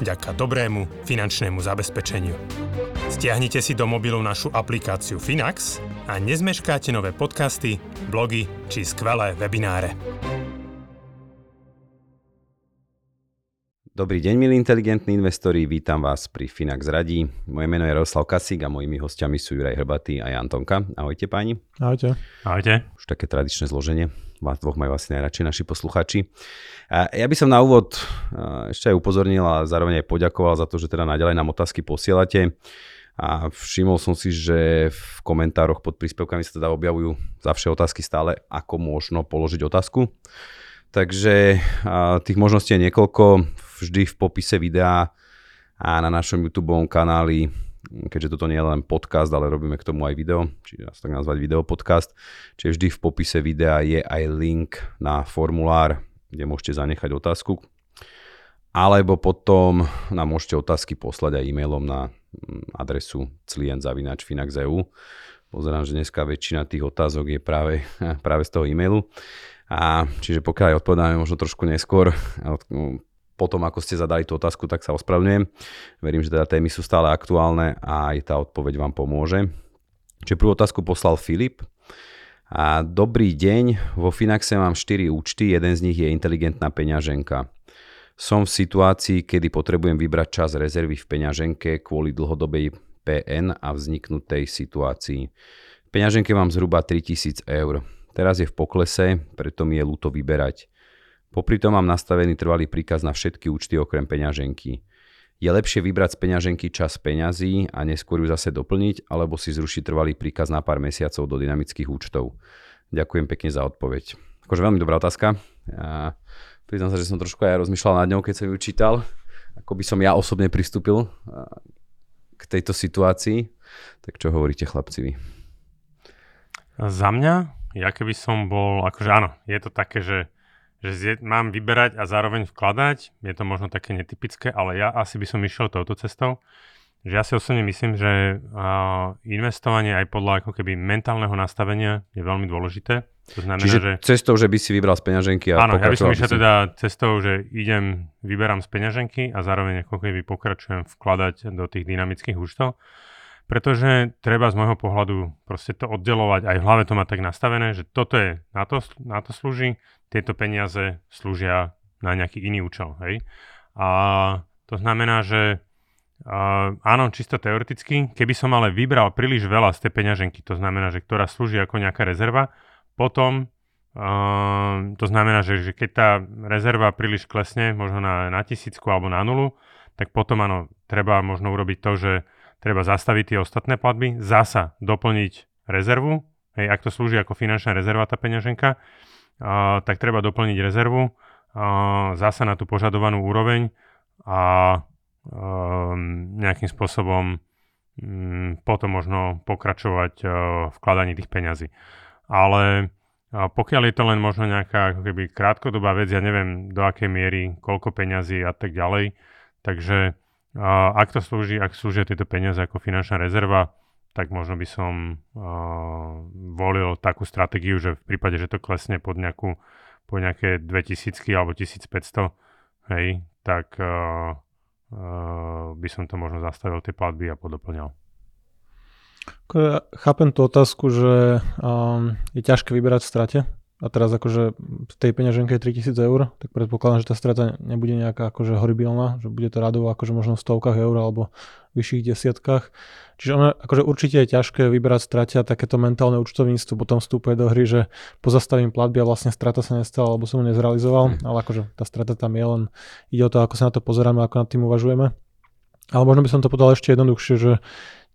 vďaka dobrému finančnému zabezpečeniu. Stiahnite si do mobilu našu aplikáciu Finax a nezmeškáte nové podcasty, blogy či skvelé webináre. Dobrý deň, milí inteligentní investori, vítam vás pri Finax Radí. Moje meno je Jaroslav Kasík a mojimi hostiami sú Juraj Hrbatý a Jan Tonka. Ahojte páni. Ahojte. Ahojte. Už také tradičné zloženie. Vás dvoch majú asi najradšej naši posluchači. Ja by som na úvod ešte aj upozornil a zároveň aj poďakoval za to, že teda naďalej nám otázky posielate. A všimol som si, že v komentároch pod príspevkami sa teda objavujú za vše otázky stále, ako možno položiť otázku. Takže tých možností je niekoľko, vždy v popise videa a na našom YouTube kanáli, keďže toto nie je len podcast, ale robíme k tomu aj video, čiže nás tak nazvať video podcast, čiže vždy v popise videa je aj link na formulár, kde môžete zanechať otázku, alebo potom nám môžete otázky poslať aj e-mailom na mm, adresu client.finax.eu. Pozerám, že dneska väčšina tých otázok je práve, práve z toho e-mailu. A čiže pokiaľ aj odpovedáme možno trošku neskôr, potom ako ste zadali tú otázku, tak sa ospravedlňujem. Verím, že teda témy sú stále aktuálne a aj tá odpoveď vám pomôže. Čiže prvú otázku poslal Filip. A dobrý deň, vo Finaxe mám 4 účty, jeden z nich je inteligentná peňaženka. Som v situácii, kedy potrebujem vybrať čas rezervy v peňaženke kvôli dlhodobej PN a vzniknutej situácii. V peňaženke mám zhruba 3000 eur. Teraz je v poklese, preto mi je ľúto vyberať. Popri tom mám nastavený trvalý príkaz na všetky účty okrem peňaženky. Je lepšie vybrať z peňaženky čas peňazí a neskôr ju zase doplniť, alebo si zrušiť trvalý príkaz na pár mesiacov do dynamických účtov. Ďakujem pekne za odpoveď. Akože veľmi dobrá otázka. Ja Priznám sa, že som trošku aj rozmýšľal nad ňou, keď som ju čítal, ako by som ja osobne pristúpil k tejto situácii. Tak čo hovoríte chlapci vy? Za mňa, ja keby som bol, akože áno, je to také, že, že mám vyberať a zároveň vkladať, je to možno také netypické, ale ja asi by som išiel touto cestou že ja si osobne myslím, že uh, investovanie aj podľa ako keby mentálneho nastavenia je veľmi dôležité. To znamená, Čiže že... cestou, že by si vybral z peňaženky a Áno, ja by som išiel si... teda cestou, že idem, vyberám z peňaženky a zároveň ako keby pokračujem vkladať do tých dynamických účtov. Pretože treba z môjho pohľadu proste to oddelovať, aj v hlave to má tak nastavené, že toto je, na to, na to slúži, tieto peniaze slúžia na nejaký iný účel. Hej? A to znamená, že Uh, áno, čisto teoreticky. Keby som ale vybral príliš veľa z tej peňaženky, to znamená, že ktorá slúži ako nejaká rezerva, potom uh, to znamená, že, že keď tá rezerva príliš klesne, možno na, na tisícku alebo na nulu, tak potom áno, treba možno urobiť to, že treba zastaviť tie ostatné platby, zasa doplniť rezervu, hej, ak to slúži ako finančná rezerva tá peňaženka, uh, tak treba doplniť rezervu uh, zasa na tú požadovanú úroveň a Ehm, nejakým spôsobom mm, potom možno pokračovať uh, vkladaní tých peňazí. Ale pokiaľ je to len možno nejaká ako keby krátkodobá vec, ja neviem do akej miery, koľko peňazí a tak ďalej, takže uh, ak to slúži, ak slúžia tieto peniaze ako finančná rezerva, tak možno by som uh, volil takú stratégiu, že v prípade, že to klesne pod nejakú po nejaké 2000 alebo 1500, hej, tak uh, uh, by som to možno zastavil tie platby a podoplňal. Chápem tú otázku, že um, je ťažké vyberať v strate a teraz akože v tej peňaženke je 3000 eur, tak predpokladám, že tá strata nebude nejaká akože horibilná, že bude to radovo akože možno v stovkách eur alebo vyšších desiatkách. Čiže ono akože určite je ťažké vyberať strate a takéto mentálne účtovníctvo potom vstúpuje do hry, že pozastavím platby a vlastne strata sa nestala, alebo som ju nezrealizoval, mm. ale akože tá strata tam je len, ide o to, ako sa na to pozeráme, ako nad tým uvažujeme. Ale možno by som to povedal ešte jednoduchšie, že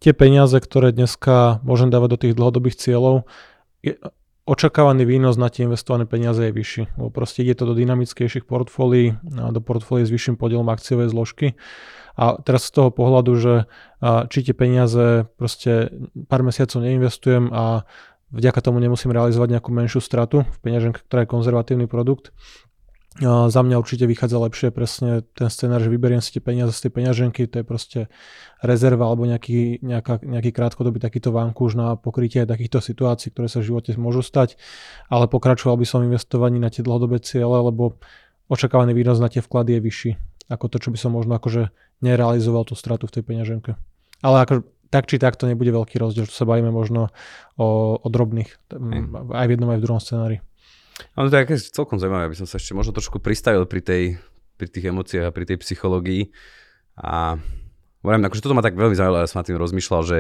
tie peniaze, ktoré dneska môžem dávať do tých dlhodobých cieľov, je, očakávaný výnos na tie investované peniaze je vyšší. Lebo proste ide to do dynamickejších portfólií, do portfólií s vyšším podielom akciovej zložky. A teraz z toho pohľadu, že či tie peniaze proste pár mesiacov neinvestujem a vďaka tomu nemusím realizovať nejakú menšiu stratu v peňaženke, ktorá je konzervatívny produkt, za mňa určite vychádza lepšie presne ten scenár, že vyberiem si tie peniaze z tej peňaženky, to je proste rezerva alebo nejaký, nejaká, nejaký krátkodobý takýto vankúš na pokrytie takýchto situácií, ktoré sa v živote môžu stať, ale pokračoval by som investovaní na tie dlhodobé ciele, lebo očakávaný výnos na tie vklady je vyšší ako to, čo by som možno akože nerealizoval tú stratu v tej peňaženke. Ale ako, tak či tak to nebude veľký rozdiel, čo sa bavíme možno o, o drobných, aj v jednom aj v druhom scenári. Ale to je celkom zaujímavé, aby som sa ešte možno trošku pristavil pri, tej, pri tých emóciách a pri tej psychológii. A hovorím, akože toto ma tak veľmi zaujímalo, ja som na tým rozmýšľal, že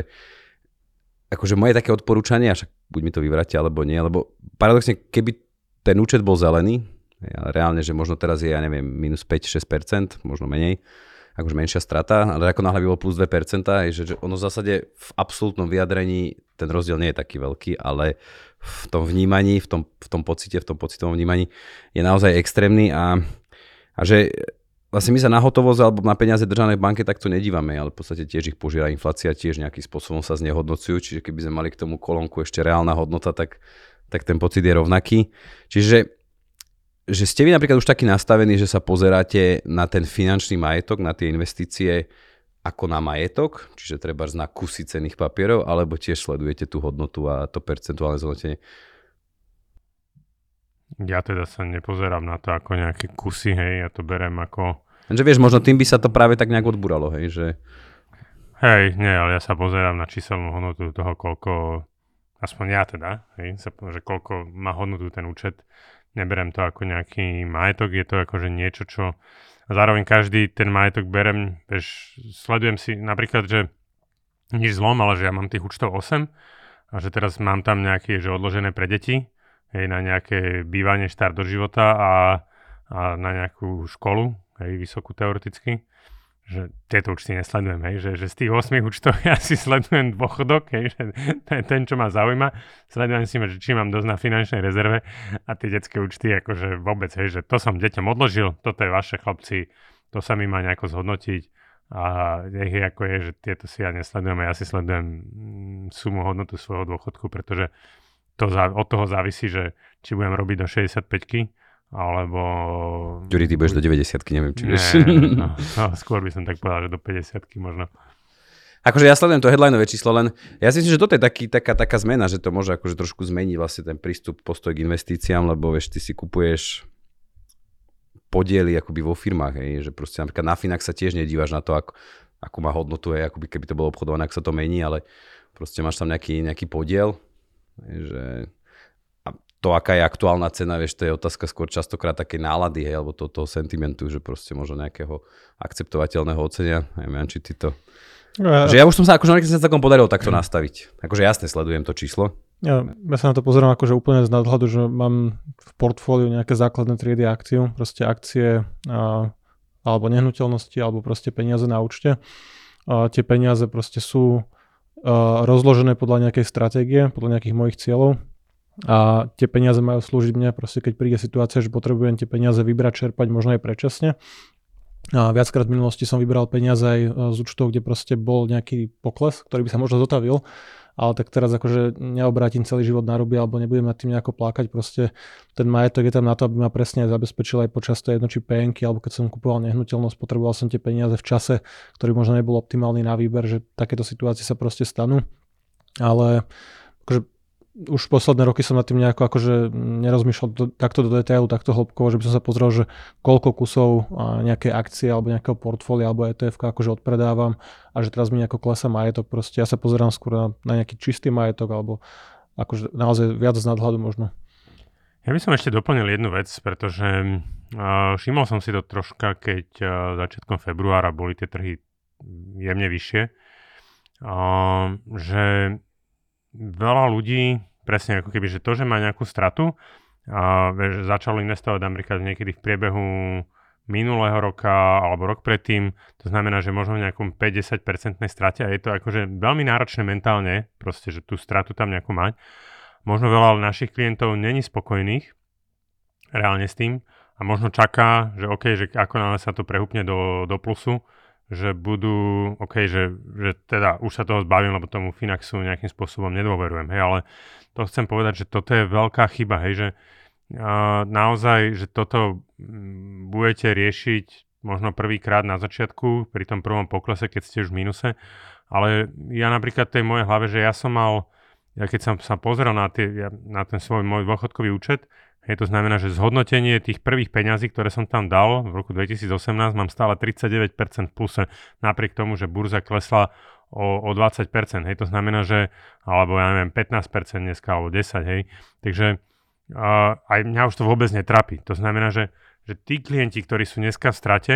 akože moje také odporúčanie, však buď mi to vyvrátia alebo nie, lebo paradoxne, keby ten účet bol zelený, ale reálne, že možno teraz je, ja neviem, minus 5-6%, možno menej, akože menšia strata, ale ako náhle by bol plus 2%, je, že ono v zásade v absolútnom vyjadrení ten rozdiel nie je taký veľký, ale v tom vnímaní, v tom, v tom pocite, v tom pocitovom vnímaní je naozaj extrémny a, a že vlastne my sa na hotovosť alebo na peniaze držané v banke takto nedívame, ale v podstate tiež ich požiera inflácia, tiež nejakým spôsobom sa znehodnocujú, čiže keby sme mali k tomu kolónku ešte reálna hodnota, tak, tak ten pocit je rovnaký. Čiže že ste vy napríklad už taký nastavení, že sa pozeráte na ten finančný majetok, na tie investície ako na majetok, čiže treba na kusy cených papierov, alebo tiež sledujete tú hodnotu a to percentuálne zhodnotenie? Ja teda sa nepozerám na to ako nejaké kusy, hej, ja to berem ako... Že vieš, možno tým by sa to práve tak nejak odburalo, hej, že... Hej, nie, ale ja sa pozerám na číselnú hodnotu toho, koľko, aspoň ja teda, hej, sa, že koľko má hodnotu ten účet neberem to ako nejaký majetok, je to akože niečo, čo zároveň každý ten majetok berem, bež, sledujem si napríklad, že nič zlom, ale že ja mám tých účtov 8 a že teraz mám tam nejaké, že odložené pre deti, hej, na nejaké bývanie, štart do života a, a na nejakú školu, hej, vysokú teoreticky že tieto účty nesledujem, hej, že, že z tých 8 účtov ja si sledujem dôchodok, hej, že ten, čo ma zaujíma. Sledujem si, že či mám dosť na finančnej rezerve a tie detské účty, akože vôbec, hej, že to som deťom odložil, toto je vaše chlapci, to sa mi má nejako zhodnotiť a nech je ako je, že tieto si ja nesledujem ja si sledujem mm, sumu hodnotu svojho dôchodku, pretože to za, od toho závisí, že či budem robiť do 65 alebo... Ďuri, ty budeš do 90 neviem, či vieš. No, no, skôr by som tak povedal, že do 50 možno. Akože ja sledujem to headlineové číslo, len ja si myslím, že toto je taký, taká, taká zmena, že to môže akože trošku zmeniť vlastne ten prístup, postoj k investíciám, lebo vieš, ty si kupuješ podiely akoby vo firmách, hej, že proste napríklad na Finax sa tiež nedívaš na to, ako, ako má hodnotu, hej, akoby keby to bolo obchodované, ak sa to mení, ale proste máš tam nejaký, nejaký podiel, hej, že to, aká je aktuálna cena, vieš, to je otázka skôr častokrát také nálady, hej, alebo to, toho sentimentu, že proste možno nejakého akceptovateľného ocenia. Neviem, či ty to... Ja, že ja už som sa akože sa takom podarilo takto nastaviť. Akože jasne sledujem to číslo. Ja, ja sa na to pozerám akože úplne z nadhľadu, že mám v portfóliu nejaké základné triedy akciu, proste akcie a, alebo nehnuteľnosti, alebo proste peniaze na účte. A tie peniaze proste sú rozložené podľa nejakej stratégie, podľa nejakých mojich cieľov a tie peniaze majú slúžiť mne, proste keď príde situácia, že potrebujem tie peniaze vybrať, čerpať možno aj predčasne. A viackrát v minulosti som vybral peniaze aj e, z účtov, kde proste bol nejaký pokles, ktorý by sa možno zotavil, ale tak teraz akože neobrátim celý život na ruby alebo nebudem nad tým nejako plakať, proste ten majetok je tam na to, aby ma presne zabezpečil aj počas tej jednoči penky, alebo keď som kupoval nehnuteľnosť, potreboval som tie peniaze v čase, ktorý možno nebol optimálny na výber, že takéto situácie sa proste stanú. Ale akože už posledné roky som nad tým nejako akože nerozmýšľal do, takto do detailu, takto hĺbkovo, že by som sa pozrel, že koľko kusov nejaké akcie alebo nejakého portfólia alebo ETF akože odpredávam a že teraz mi nejako klesa majetok. Proste ja sa pozerám skôr na, na nejaký čistý majetok alebo akože naozaj viac z nadhľadu možno. Ja by som ešte doplnil jednu vec, pretože uh, všimol som si to troška, keď uh, začiatkom februára boli tie trhy jemne vyššie, uh, že veľa ľudí presne ako keby, že to, že má nejakú stratu a vieš, začalo investovať napríklad niekedy v priebehu minulého roka alebo rok predtým, to znamená, že možno v nejakom 50% strate a je to akože veľmi náročné mentálne, proste, že tú stratu tam nejakú mať. možno veľa našich klientov není spokojných reálne s tým a možno čaká, že OK, že ako náhle sa to prehúpne do, do plusu, že budú, OK, že, že teda už sa toho zbavím, lebo tomu Finaxu nejakým spôsobom nedôverujem, hej, ale to chcem povedať, že toto je veľká chyba, hej, že uh, naozaj, že toto budete riešiť možno prvýkrát na začiatku, pri tom prvom poklese, keď ste už v minuse, ale ja napríklad tej mojej hlave, že ja som mal, ja keď som sa pozrel na, tie, na ten svoj môj dôchodkový účet, Hej, to znamená, že zhodnotenie tých prvých peňazí, ktoré som tam dal v roku 2018, mám stále 39% v pluse, napriek tomu, že burza klesla o, o 20%. Hej, to znamená, že, alebo ja neviem, 15% dneska, alebo 10, hej. Takže uh, aj mňa už to vôbec netrapí. To znamená, že, že tí klienti, ktorí sú dneska v strate,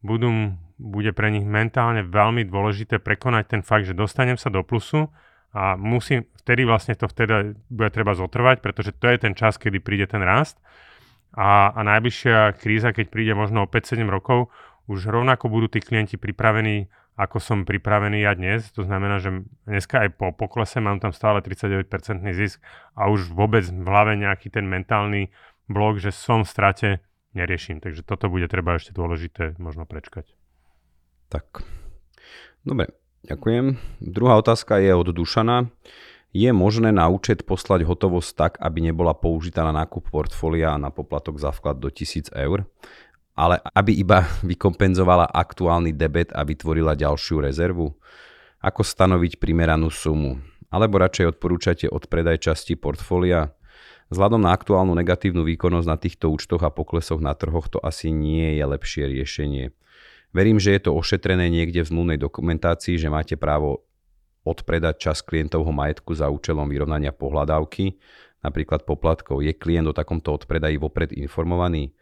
budú, bude pre nich mentálne veľmi dôležité prekonať ten fakt, že dostanem sa do plusu a musím, vtedy vlastne to vtedy bude treba zotrvať, pretože to je ten čas, kedy príde ten rast a, a najbližšia kríza, keď príde možno o 5-7 rokov, už rovnako budú tí klienti pripravení, ako som pripravený ja dnes. To znamená, že dneska aj po poklese mám tam stále 39% zisk a už vôbec v hlave nejaký ten mentálny blok, že som v strate, neriešim. Takže toto bude treba ešte dôležité možno prečkať. Tak, dobre. Ďakujem. Druhá otázka je od Dušana. Je možné na účet poslať hotovosť tak, aby nebola použitá na nákup portfólia a na poplatok za vklad do 1000 eur, ale aby iba vykompenzovala aktuálny debet a vytvorila ďalšiu rezervu? Ako stanoviť primeranú sumu? Alebo radšej odporúčate odpredaj časti portfólia? Vzhľadom na aktuálnu negatívnu výkonnosť na týchto účtoch a poklesoch na trhoch to asi nie je lepšie riešenie. Verím, že je to ošetrené niekde v zmluvnej dokumentácii, že máte právo odpredať čas klientovho majetku za účelom vyrovnania pohľadávky, napríklad poplatkov. Je klient o takomto odpredaji vopred informovaný?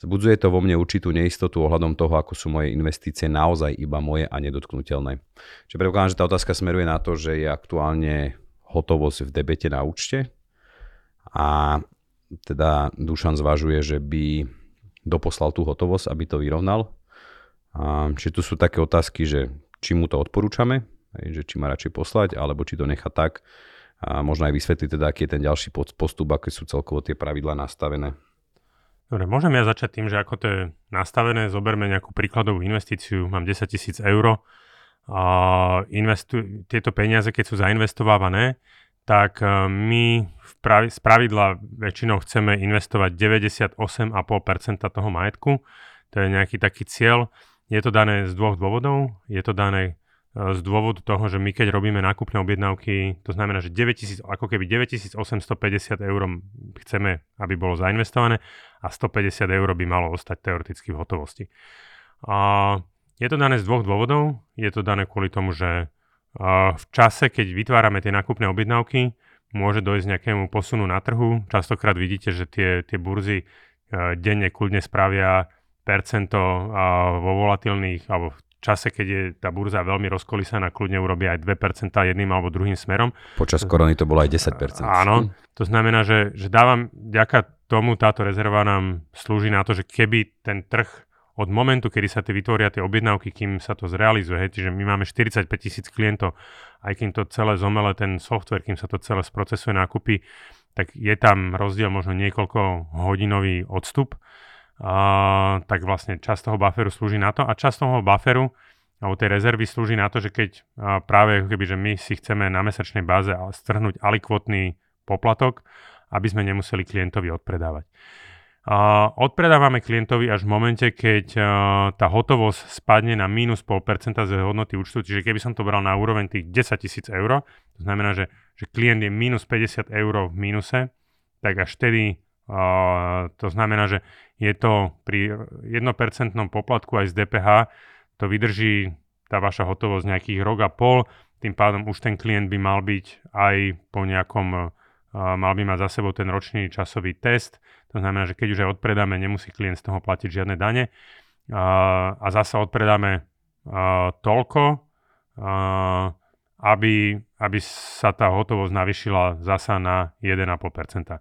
Zbudzuje to vo mne určitú neistotu ohľadom toho, ako sú moje investície naozaj iba moje a nedotknutelné. Čiže predpokladám, že tá otázka smeruje na to, že je aktuálne hotovosť v debete na účte a teda Dušan zvažuje, že by doposlal tú hotovosť, aby to vyrovnal a, či tu sú také otázky, že či mu to odporúčame, že či má radšej poslať, alebo či to nechá tak. A možno aj vysvetliť teda, aký je ten ďalší postup, aké sú celkovo tie pravidlá nastavené. Dobre, môžem ja začať tým, že ako to je nastavené, zoberme nejakú príkladovú investíciu, mám 10 tisíc eur, a investu- tieto peniaze, keď sú zainvestovávané, tak e, my v pravi- z pravidla väčšinou chceme investovať 98,5% toho majetku. To je nejaký taký cieľ. Je to dané z dvoch dôvodov. Je to dané e, z dôvodu toho, že my keď robíme nákupné objednávky, to znamená, že 9000, ako keby 9850 eur chceme, aby bolo zainvestované a 150 eur by malo ostať teoreticky v hotovosti. A je to dané z dvoch dôvodov. Je to dané kvôli tomu, že e, v čase, keď vytvárame tie nákupné objednávky, môže dojsť nejakému posunu na trhu. Častokrát vidíte, že tie, tie burzy e, denne kľudne spravia percento vo volatilných, alebo v čase, keď je tá burza veľmi rozkolísaná, kľudne urobí aj 2% jedným alebo druhým smerom. Počas korony to bolo aj 10%. Áno, to znamená, že, že dávam, ďaká tomu táto rezerva nám slúži na to, že keby ten trh od momentu, kedy sa tie vytvoria tie objednávky, kým sa to zrealizuje, hej, čiže my máme 45 tisíc klientov, aj kým to celé zomele ten software, kým sa to celé sprocesuje nákupy, tak je tam rozdiel možno niekoľko hodinový odstup tak vlastne časť toho bufferu slúži na to a časť toho bufferu alebo tej rezervy slúži na to, že keď uh, práve keby, že my si chceme na mesačnej báze strhnúť alikvotný poplatok, aby sme nemuseli klientovi odpredávať. Uh, odpredávame klientovi až v momente, keď tá hotovosť spadne na minus 0,5% z hodnoty účtu, čiže keby som to bral na úroveň tých 10 tisíc eur, to znamená, že, že klient je minus 50 eur v mínuse, tak až vtedy to znamená, že je to pri 1% poplatku aj z DPH, to vydrží tá vaša hotovosť nejakých rok a pol, tým pádom už ten klient by mal byť aj po nejakom, uh, mal by mať za sebou ten ročný časový test, to znamená, že keď už aj odpredáme, nemusí klient z toho platiť žiadne dane. A zasa odpredáme uh, toľko, uh, aby, aby sa tá hotovosť navyšila zasa na 1,5%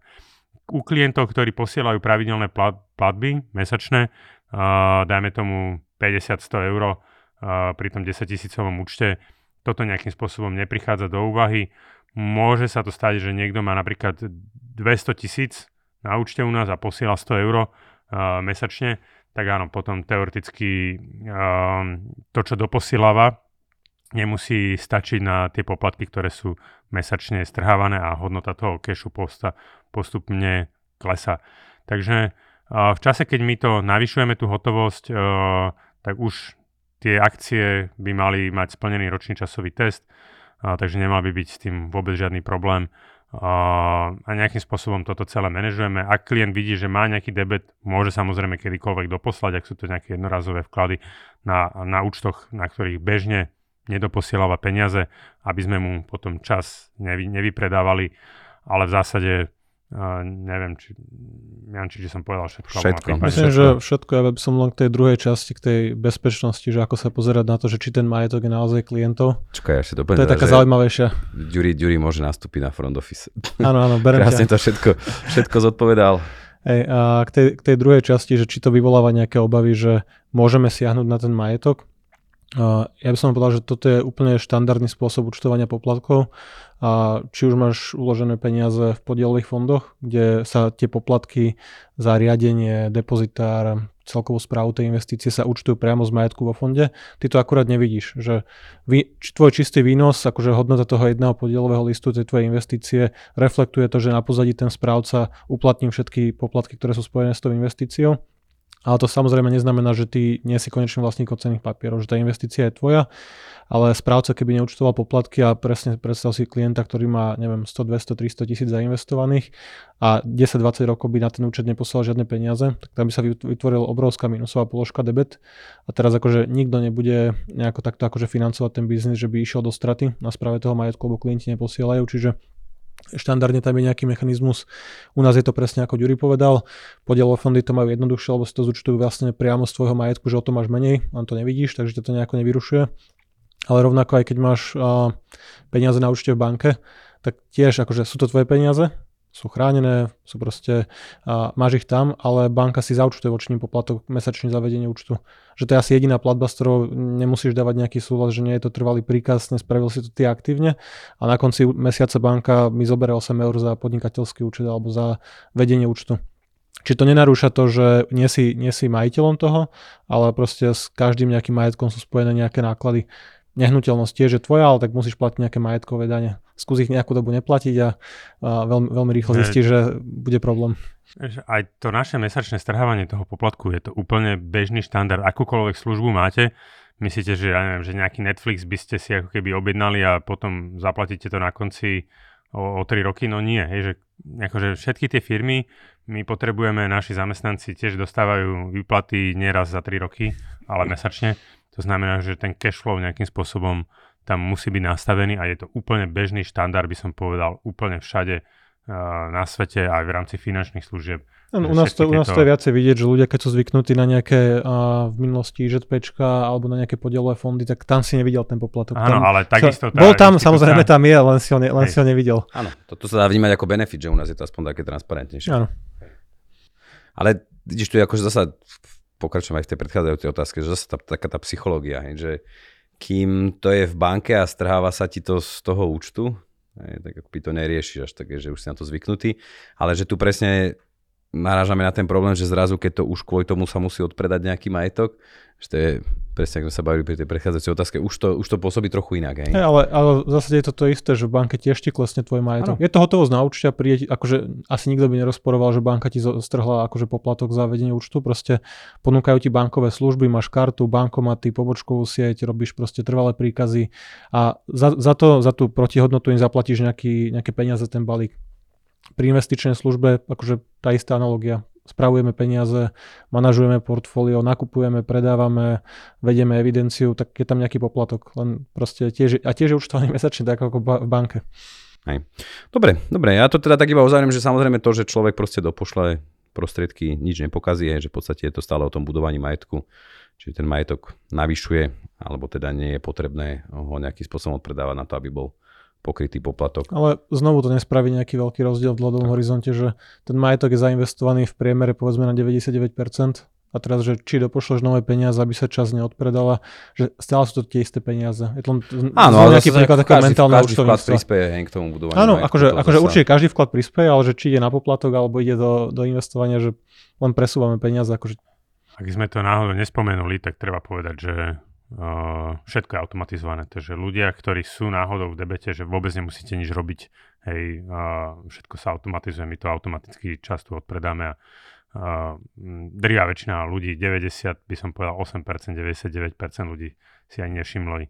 u klientov, ktorí posielajú pravidelné platby mesačné, uh, dajme tomu 50-100 eur uh, pri tom 10 tisícovom účte, toto nejakým spôsobom neprichádza do úvahy. môže sa to stať, že niekto má napríklad 200 tisíc na účte u nás a posiela 100 eur uh, mesačne, tak áno, potom teoreticky uh, to, čo doposieláva, nemusí stačiť na tie poplatky, ktoré sú mesačne strhávané a hodnota toho kešu posta postupne klesa. Takže v čase, keď my to navyšujeme tú hotovosť, uh, tak už tie akcie by mali mať splnený ročný časový test, takže nemal by byť s tým vôbec žiadny problém a nejakým spôsobom toto celé manažujeme. Ak klient vidí, že má nejaký debet, môže samozrejme kedykoľvek doposlať, ak sú to nejaké jednorazové vklady na, na účtoch, na ktorých bežne nedoposielava peniaze, aby sme mu potom čas nevy, nevypredávali, ale v zásade Uh, neviem, či, neviem, či, či som povedal všetko. Všetko. Myslím, že všetko, ja by som len k tej druhej časti, k tej bezpečnosti, že ako sa pozerať na to, že či ten majetok je naozaj klientov. Čakaj, ja si to, to je taká zaujímavejšia. Ďuri, Ďuri môže nastúpiť na front office. Áno, áno, berem Krásne to všetko, všetko zodpovedal. Hej, a k tej, k tej druhej časti, že či to vyvoláva nejaké obavy, že môžeme siahnuť na ten majetok, ja by som povedal, že toto je úplne štandardný spôsob účtovania poplatkov. A či už máš uložené peniaze v podielových fondoch, kde sa tie poplatky za riadenie, depozitár, celkovú správu tej investície sa účtujú priamo z majetku vo fonde, ty to akurát nevidíš, že vy, tvoj čistý výnos, akože hodnota toho jedného podielového listu tej tvojej investície reflektuje to, že na pozadí ten správca uplatní všetky poplatky, ktoré sú spojené s tou investíciou ale to samozrejme neznamená, že ty nie si konečným vlastníkom cenných papierov, že tá investícia je tvoja, ale správca keby neúčtoval poplatky a presne predstav si klienta, ktorý má, neviem, 100, 200, 300 tisíc zainvestovaných a 10-20 rokov by na ten účet neposlal žiadne peniaze, tak tam by sa vytvorila obrovská minusová položka debet. A teraz akože nikto nebude nejako takto akože financovať ten biznis, že by išiel do straty na správe toho majetku, lebo klienti neposielajú, čiže Štandardne tam je nejaký mechanizmus. U nás je to presne ako Ďuri povedal. Podielové fondy to majú jednoduchšie, lebo si to zúčtujú vlastne priamo z tvojho majetku, že o to máš menej, len to nevidíš, takže to nejako nevyrušuje. Ale rovnako aj keď máš uh, peniaze na účte v banke, tak tiež akože sú to tvoje peniaze, sú chránené, sú proste, a máš ich tam, ale banka si zaučtuje vočný poplatok mesačný zavedenie účtu. Že to je asi jediná platba, s ktorou nemusíš dávať nejaký súhlas, že nie je to trvalý príkaz, nespravil si to ty aktívne a na konci mesiaca banka mi zoberie 8 eur za podnikateľský účet alebo za vedenie účtu. Či to nenarúša to, že nie si, nie si majiteľom toho, ale proste s každým nejakým majetkom sú spojené nejaké náklady nehnuteľnosť tiež je tvoja, ale tak musíš platiť nejaké majetkové dane. Skús ich nejakú dobu neplatiť a, a veľmi, veľmi rýchlo zistíš, že bude problém. Aj to naše mesačné strhávanie toho poplatku je to úplne bežný štandard. Akúkoľvek službu máte, myslíte, že, ja neviem, že nejaký Netflix by ste si ako keby objednali a potom zaplatíte to na konci o, o 3 roky? No nie. Hej, že akože všetky tie firmy, my potrebujeme, naši zamestnanci tiež dostávajú výplaty nieraz za 3 roky, ale mesačne. To znamená, že ten cash flow nejakým spôsobom tam musí byť nastavený a je to úplne bežný štandard, by som povedal, úplne všade uh, na svete aj v rámci finančných služieb. No, u, nás to, u nás to je viacej vidieť, že ľudia, keď sú zvyknutí na nejaké uh, v minulosti žetpečka alebo na nejaké podielové fondy, tak tam si nevidel ten poplatok. Áno, tam, ale takisto... Tá bol tam, samozrejme tam je, len si ho, ne, len si ho nevidel. Áno, toto sa dá vnímať ako benefit, že u nás je to aspoň také transparentnejšie. Áno. Ale vidíš, tu je akože zasa pokračujem aj v tej predchádzajúcej otázke, že zase tá, taká tá psychológia, hej, že kým to je v banke a strháva sa ti to z toho účtu, hej, tak by to neriešiš až také, že už si na to zvyknutý, ale že tu presne narážame na ten problém, že zrazu, keď to už kvôli tomu sa musí odpredať nejaký majetok, že to je presne, ako sa bavili pri tej prechádzajúcej otázke, už to, už to pôsobí trochu inak. Hej? Hey, ale, ale v zásade je to to isté, že v banke tiež ti klesne tvoj majetok. Ano. Je to hotovosť na účte a príde, akože asi nikto by nerozporoval, že banka ti strhla akože poplatok za vedenie účtu, proste ponúkajú ti bankové služby, máš kartu, bankomaty, pobočkovú sieť, robíš proste trvalé príkazy a za, za, to, za tú protihodnotu im zaplatíš nejaký, nejaké peniaze, ten balík. Pri investičnej službe akože tá istá analogia spravujeme peniaze, manažujeme portfólio, nakupujeme, predávame, vedieme evidenciu, tak je tam nejaký poplatok. Len proste tiež, a tiež je účtovaný mesačne, tak ako v banke. Hej. Dobre, dobre, ja to teda tak iba uzavriem, že samozrejme to, že človek proste dopošle prostriedky, nič nepokazí, že v podstate je to stále o tom budovaní majetku, čiže ten majetok navyšuje, alebo teda nie je potrebné ho nejakým spôsobom odpredávať na to, aby bol pokrytý poplatok. Ale znovu to nespraví nejaký veľký rozdiel v dlhodobom horizonte, že ten majetok je zainvestovaný v priemere povedzme na 99%, a teraz, že či dopošleš nové peniaze, aby sa čas neodpredala, že stále sú to tie isté peniaze. Je to Áno, ale nejaký príklad takého mentálneho každý vklad prispieje k tomu budovaniu. Áno, akože, akože určite každý vklad prispieje, ale že či ide na poplatok alebo ide do, do investovania, že len presúvame peniaze. Akože... Ak sme to náhodou nespomenuli, tak treba povedať, že všetko je automatizované. Takže ľudia, ktorí sú náhodou v debete, že vôbec nemusíte nič robiť, hej, všetko sa automatizuje, my to automaticky často odpredáme a drvá väčšina ľudí, 90, by som povedal 8%, 99% ľudí si ani nevšimli,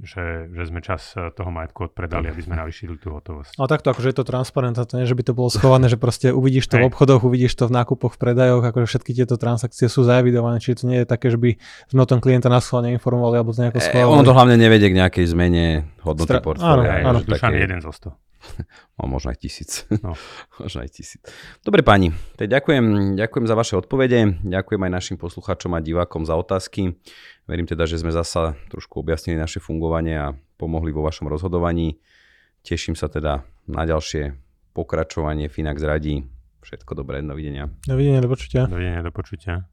že, že sme čas e, toho majetku odpredali, aby sme navýšili tú hotovosť. Ale takto, akože je to transparentné, to nie, že by to bolo schované, že proste uvidíš to Hej. v obchodoch, uvidíš to v nákupoch, v predajoch, akože všetky tieto transakcie sú zaevidované, čiže to nie je také, že by sme o tom klienta na schválne informovali alebo nejako schválne. E, ono to hlavne nevedie k nejakej zmene hodnoty Stra- portfólia. Áno, áno. Dušan také... jeden zo 100. No, možno aj tisíc. No. možno aj tisíc. Dobre páni, tak ďakujem, ďakujem za vaše odpovede, ďakujem aj našim poslucháčom a divákom za otázky. Verím teda, že sme zasa trošku objasnili naše fungovanie a pomohli vo vašom rozhodovaní. Teším sa teda na ďalšie pokračovanie Finax radí. Všetko dobré, dovidenia. Dovidenia, do počutia. Dovidenia, do počutia.